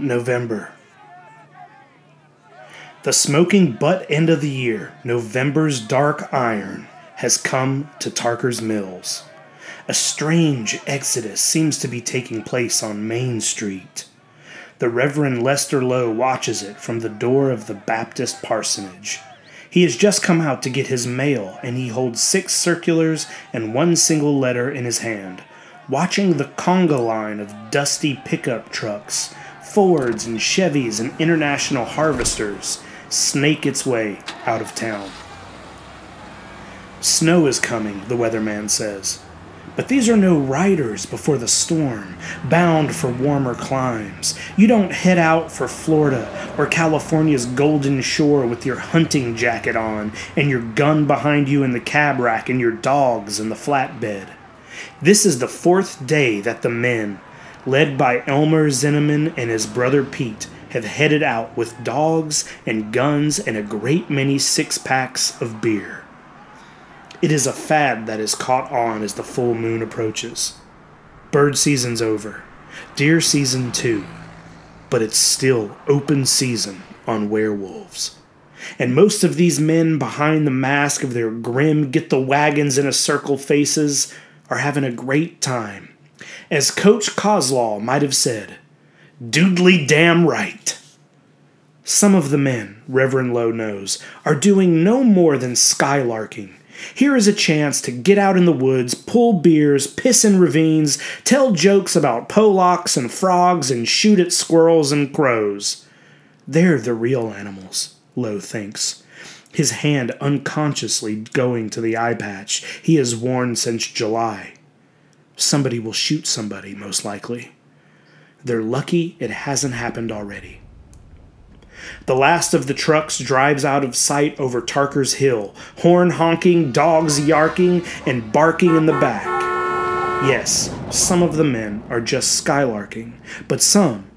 November. The smoking butt end of the year, November's dark iron, has come to Tarker's Mills. A strange exodus seems to be taking place on Main Street. The Reverend Lester Lowe watches it from the door of the Baptist parsonage. He has just come out to get his mail, and he holds six circulars and one single letter in his hand, watching the conga line of dusty pickup trucks, Fords and Chevys and international harvesters snake its way out of town. Snow is coming, the weatherman says. But these are no riders before the storm, bound for warmer climes. You don't head out for Florida or California's golden shore with your hunting jacket on and your gun behind you in the cab rack and your dogs in the flatbed. This is the fourth day that the men, led by Elmer Zinneman and his brother Pete, have headed out with dogs and guns and a great many six packs of beer. It is a fad that is caught on as the full moon approaches. Bird season's over, deer season too, but it's still open season on werewolves. And most of these men behind the mask of their grim get the wagons in a circle faces are having a great time. As Coach Coslaw might have said, Doodly damn right. Some of the men, Reverend Lowe knows, are doing no more than skylarking. Here is a chance to get out in the woods, pull beers, piss in ravines, tell jokes about polacks and frogs, and shoot at squirrels and crows. They're the real animals, Lowe thinks, his hand unconsciously going to the eye patch he has worn since July. Somebody will shoot somebody, most likely. They're lucky it hasn't happened already. The last of the trucks drives out of sight over Tarker's Hill, horn honking, dogs yarking, and barking in the back. Yes, some of the men are just skylarking, but some,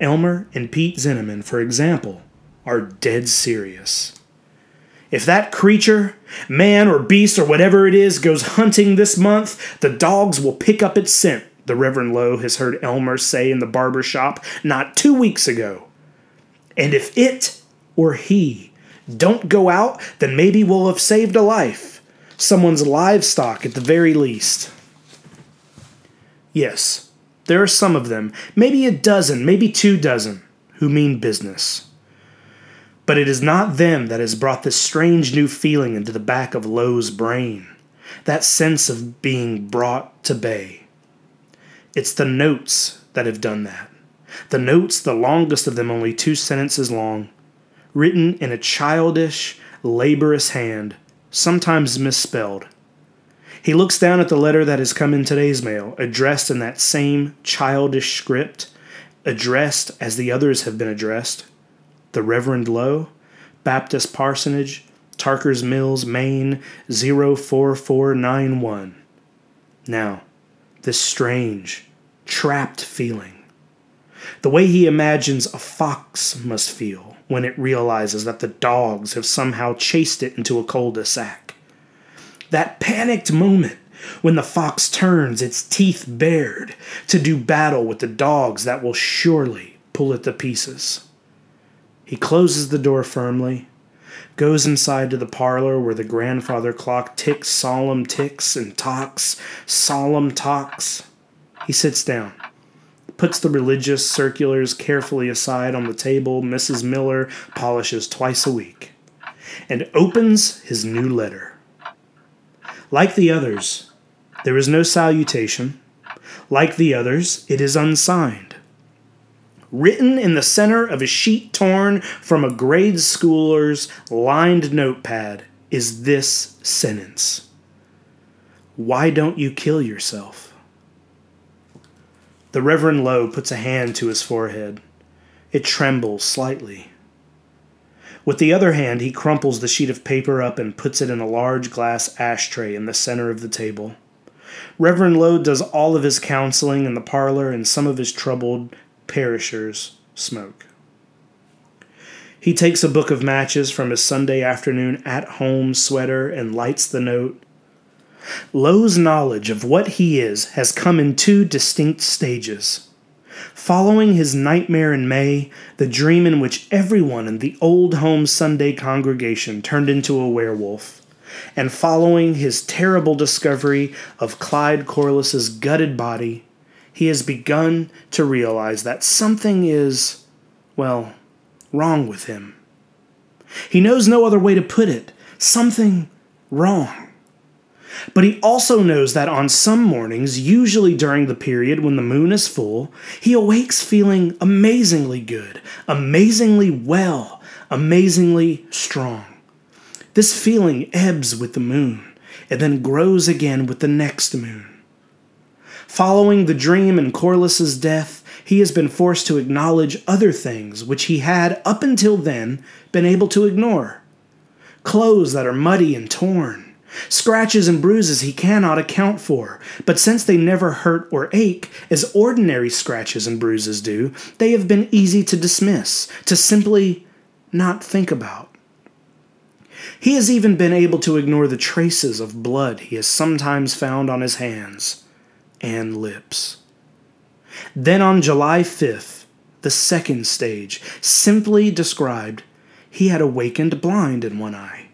Elmer and Pete Zinneman, for example, are dead serious. If that creature, man or beast or whatever it is, goes hunting this month, the dogs will pick up its scent the Reverend Lowe has heard Elmer say in the barber shop not two weeks ago. And if it or he don't go out, then maybe we'll have saved a life. Someone's livestock at the very least. Yes, there are some of them, maybe a dozen, maybe two dozen, who mean business. But it is not them that has brought this strange new feeling into the back of Lowe's brain, that sense of being brought to bay. It's the notes that have done that. The notes, the longest of them only two sentences long, written in a childish, laborious hand, sometimes misspelled. He looks down at the letter that has come in today's mail, addressed in that same childish script, addressed as the others have been addressed. The Reverend Lowe, Baptist Parsonage, Tarker's Mills, Maine 04491. Now, this strange, trapped feeling. The way he imagines a fox must feel when it realizes that the dogs have somehow chased it into a cul de sac. That panicked moment when the fox turns its teeth bared to do battle with the dogs that will surely pull it to pieces. He closes the door firmly goes inside to the parlor where the grandfather clock ticks solemn ticks and talks solemn talks. He sits down, puts the religious circulars carefully aside on the table Mrs. Miller polishes twice a week, and opens his new letter. Like the others, there is no salutation. Like the others, it is unsigned written in the center of a sheet torn from a grade schooler's lined notepad, is this sentence Why don't you kill yourself? The Reverend Lowe puts a hand to his forehead. It trembles slightly. With the other hand, he crumples the sheet of paper up and puts it in a large glass ashtray in the center of the table. Reverend Lowe does all of his counseling in the parlor and some of his troubled perishers smoke. He takes a book of matches from his Sunday afternoon at home sweater and lights the note. Lowe's knowledge of what he is has come in two distinct stages. Following his nightmare in May, the dream in which everyone in the Old Home Sunday congregation turned into a werewolf, and following his terrible discovery of Clyde Corliss's gutted body, he has begun to realize that something is, well, wrong with him. He knows no other way to put it. Something wrong. But he also knows that on some mornings, usually during the period when the moon is full, he awakes feeling amazingly good, amazingly well, amazingly strong. This feeling ebbs with the moon and then grows again with the next moon. Following the dream and Corliss's death, he has been forced to acknowledge other things which he had, up until then, been able to ignore. Clothes that are muddy and torn, Scratches and bruises he cannot account for, but since they never hurt or ache, as ordinary scratches and bruises do, they have been easy to dismiss, to simply not think about. He has even been able to ignore the traces of blood he has sometimes found on his hands and lips. Then on July 5th, the second stage, simply described, he had awakened blind in one eye.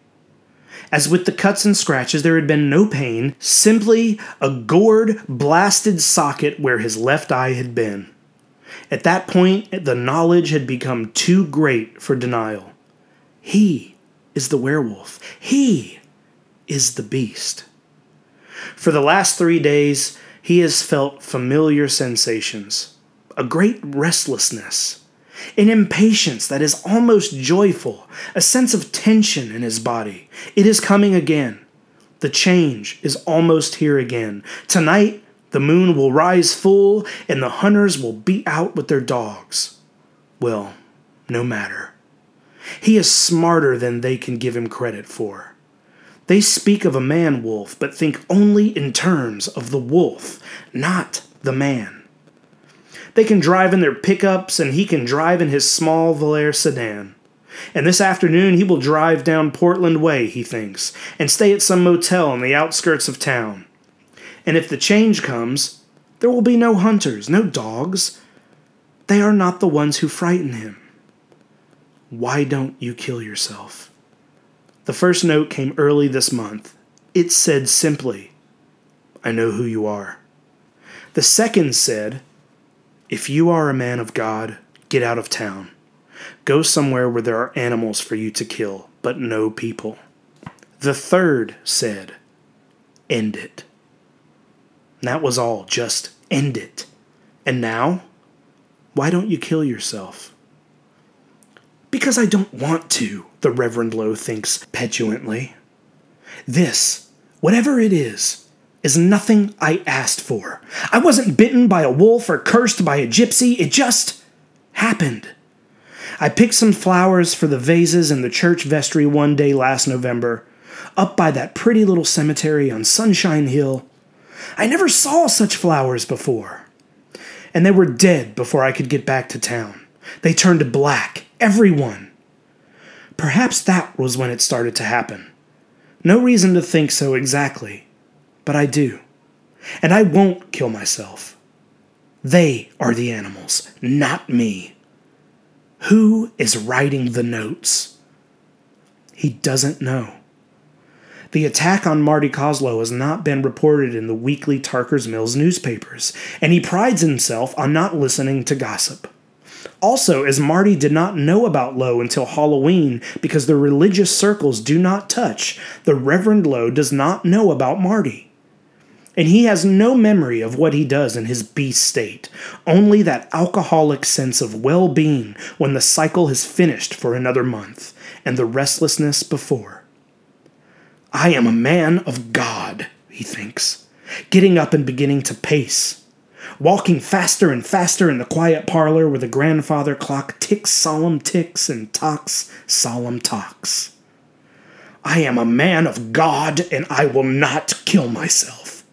As with the cuts and scratches, there had been no pain, simply a gored, blasted socket where his left eye had been. At that point, the knowledge had become too great for denial. He is the werewolf. He is the beast. For the last three days, he has felt familiar sensations a great restlessness, an impatience that is almost joyful, a sense of tension in his body. It is coming again. The change is almost here again. Tonight, the moon will rise full and the hunters will be out with their dogs. Well, no matter. He is smarter than they can give him credit for. They speak of a man wolf, but think only in terms of the wolf, not the man. They can drive in their pickups, and he can drive in his small Volaré sedan. And this afternoon he will drive down Portland Way, he thinks, and stay at some motel on the outskirts of town. And if the change comes, there will be no hunters, no dogs. They are not the ones who frighten him. Why don't you kill yourself? The first note came early this month. It said simply, I know who you are. The second said, if you are a man of God, get out of town. Go somewhere where there are animals for you to kill, but no people. The third said, End it. And that was all. Just end it. And now, why don't you kill yourself? Because I don't want to, the Reverend Lowe thinks petulantly. This, whatever it is, is nothing I asked for. I wasn't bitten by a wolf or cursed by a gypsy, it just happened. I picked some flowers for the vases in the church vestry one day last November, up by that pretty little cemetery on Sunshine Hill. I never saw such flowers before. And they were dead before I could get back to town. They turned black, every one. Perhaps that was when it started to happen. No reason to think so exactly but I do. And I won't kill myself. They are the animals, not me. Who is writing the notes? He doesn't know. The attack on Marty Coslaw has not been reported in the weekly Tarker's Mills newspapers, and he prides himself on not listening to gossip. Also, as Marty did not know about Lowe until Halloween because the religious circles do not touch, the Reverend Lowe does not know about Marty and he has no memory of what he does in his beast state, only that alcoholic sense of well being when the cycle has finished for another month, and the restlessness before. I am a man of God, he thinks, getting up and beginning to pace, walking faster and faster in the quiet parlor where the grandfather clock ticks solemn ticks and talks solemn talks. I am a man of God, and I will not kill myself.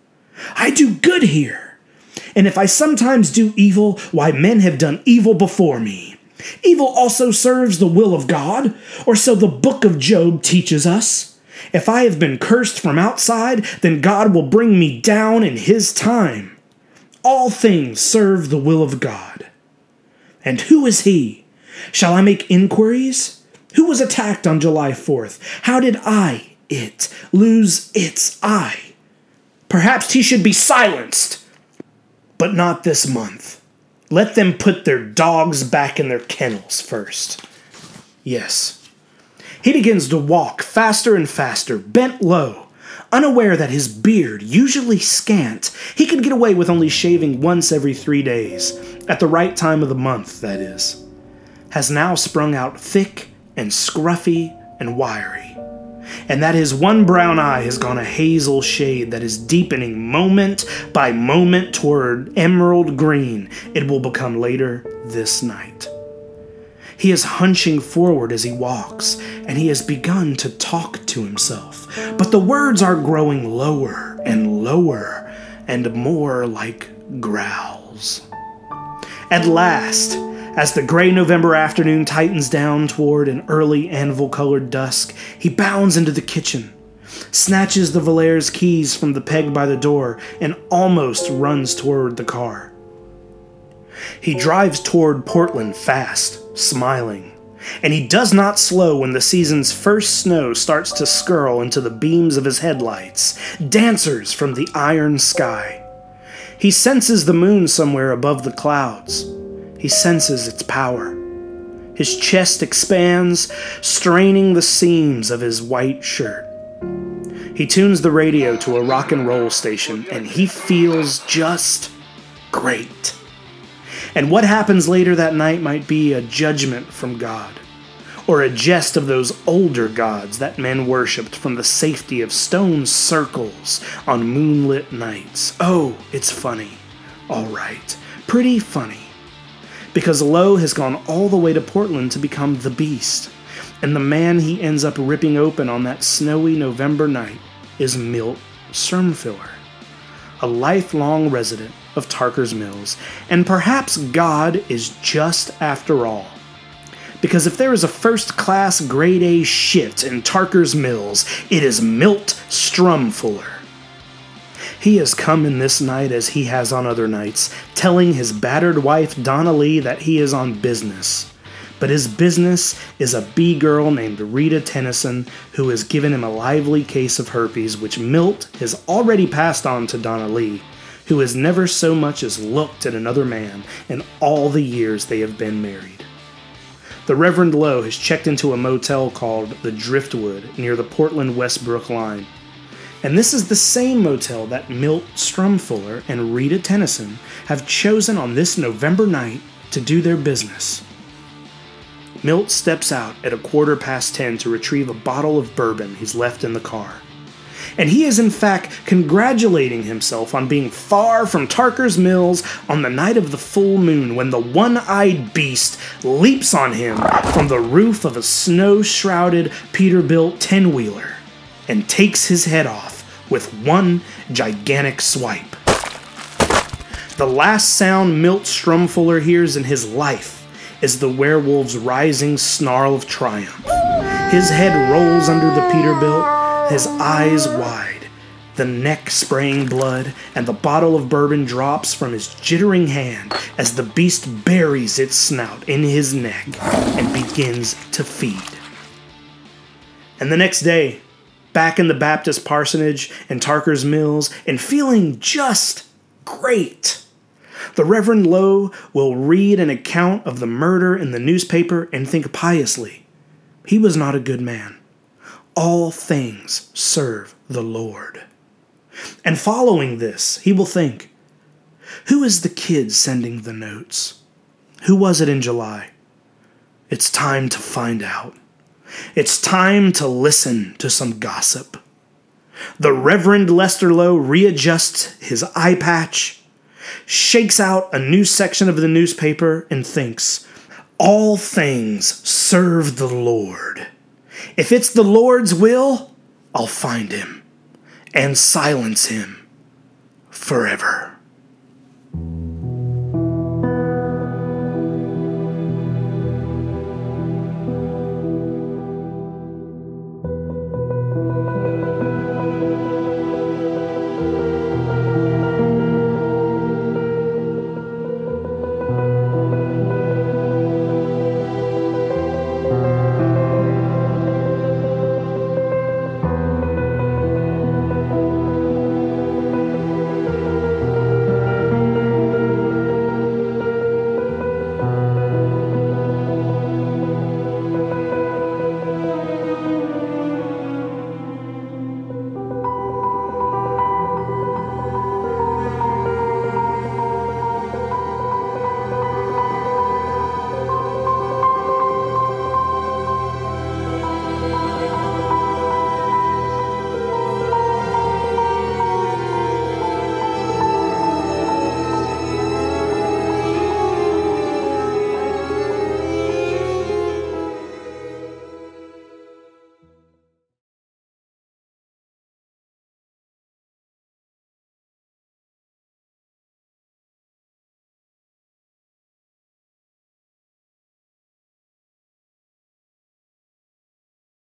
I do good here. And if I sometimes do evil, why men have done evil before me. Evil also serves the will of God, or so the book of Job teaches us. If I have been cursed from outside, then God will bring me down in his time. All things serve the will of God. And who is he? Shall I make inquiries? Who was attacked on July 4th? How did I, it, lose its eye? Perhaps he should be silenced. But not this month. Let them put their dogs back in their kennels first. Yes. He begins to walk faster and faster, bent low, unaware that his beard, usually scant, he could get away with only shaving once every three days, at the right time of the month, that is, has now sprung out thick and scruffy and wiry, and that his one brown eye has gone a hazel shade that is deepening moment by moment toward emerald green it will become later this night. He is hunching forward as he walks, and he has begun to talk to himself. But the words are growing lower and lower and more like growls. At last, as the gray November afternoon tightens down toward an early anvil colored dusk, he bounds into the kitchen, snatches the Volaré's keys from the peg by the door, and almost runs toward the car. He drives toward Portland fast, smiling, and he does not slow when the season's first snow starts to skirl into the beams of his headlights, dancers from the iron sky. He senses the moon somewhere above the clouds. He senses its power. His chest expands, straining the seams of his white shirt. He tunes the radio to a rock and roll station, and he feels just great. And what happens later that night might be a judgment from God, or a jest of those older gods that men worshipped from the safety of stone circles on moonlit nights. Oh, it's funny. All right. Pretty funny because Lowe has gone all the way to Portland to become the Beast, and the man he ends up ripping open on that snowy November night is Milt Sturmfuller, a lifelong resident of Tarker's Mills, and perhaps God is just after all. Because if there is a first class grade A shit in Tarker's Mills, it is Milt Sturmfuller. He has come in this night as he has on other nights, telling his battered wife Donna Lee that he is on business. But his business is a bee girl named Rita Tennyson who has given him a lively case of herpes, which Milt has already passed on to Donna Lee, who has never so much as looked at another man in all the years they have been married. The Reverend Lowe has checked into a motel called the Driftwood near the Portland Westbrook line. And this is the same motel that Milt Sturmfuller and Rita Tennyson have chosen on this November night to do their business. Milt steps out at a quarter past ten to retrieve a bottle of bourbon he's left in the car. And he is in fact congratulating himself on being far from Tarker's Mills on the night of the full moon when the one eyed beast leaps on him from the roof of a snow shrouded Peterbilt 10 wheeler and takes his head off with one gigantic swipe. The last sound Milt Sturmfuller hears in his life is the werewolf's rising snarl of triumph. His head rolls under the Peterbilt, his eyes wide, the neck spraying blood, and the bottle of bourbon drops from his jittering hand as the beast buries its snout in his neck and begins to feed. And the next day, back in the Baptist parsonage and Tarker's Mills and feeling just great. The Reverend Lowe will read an account of the murder in the newspaper and think piously. He was not a good man. All things serve the Lord. And following this, he will think Who is the kid sending the notes? Who was it in July? It's time to find out. It's time to listen to some gossip. The Reverend Lester Lowe readjusts his eye patch, shakes out a new section of the newspaper, and thinks, All things serve the Lord. If it's the Lord's will, I'll find him and silence him forever.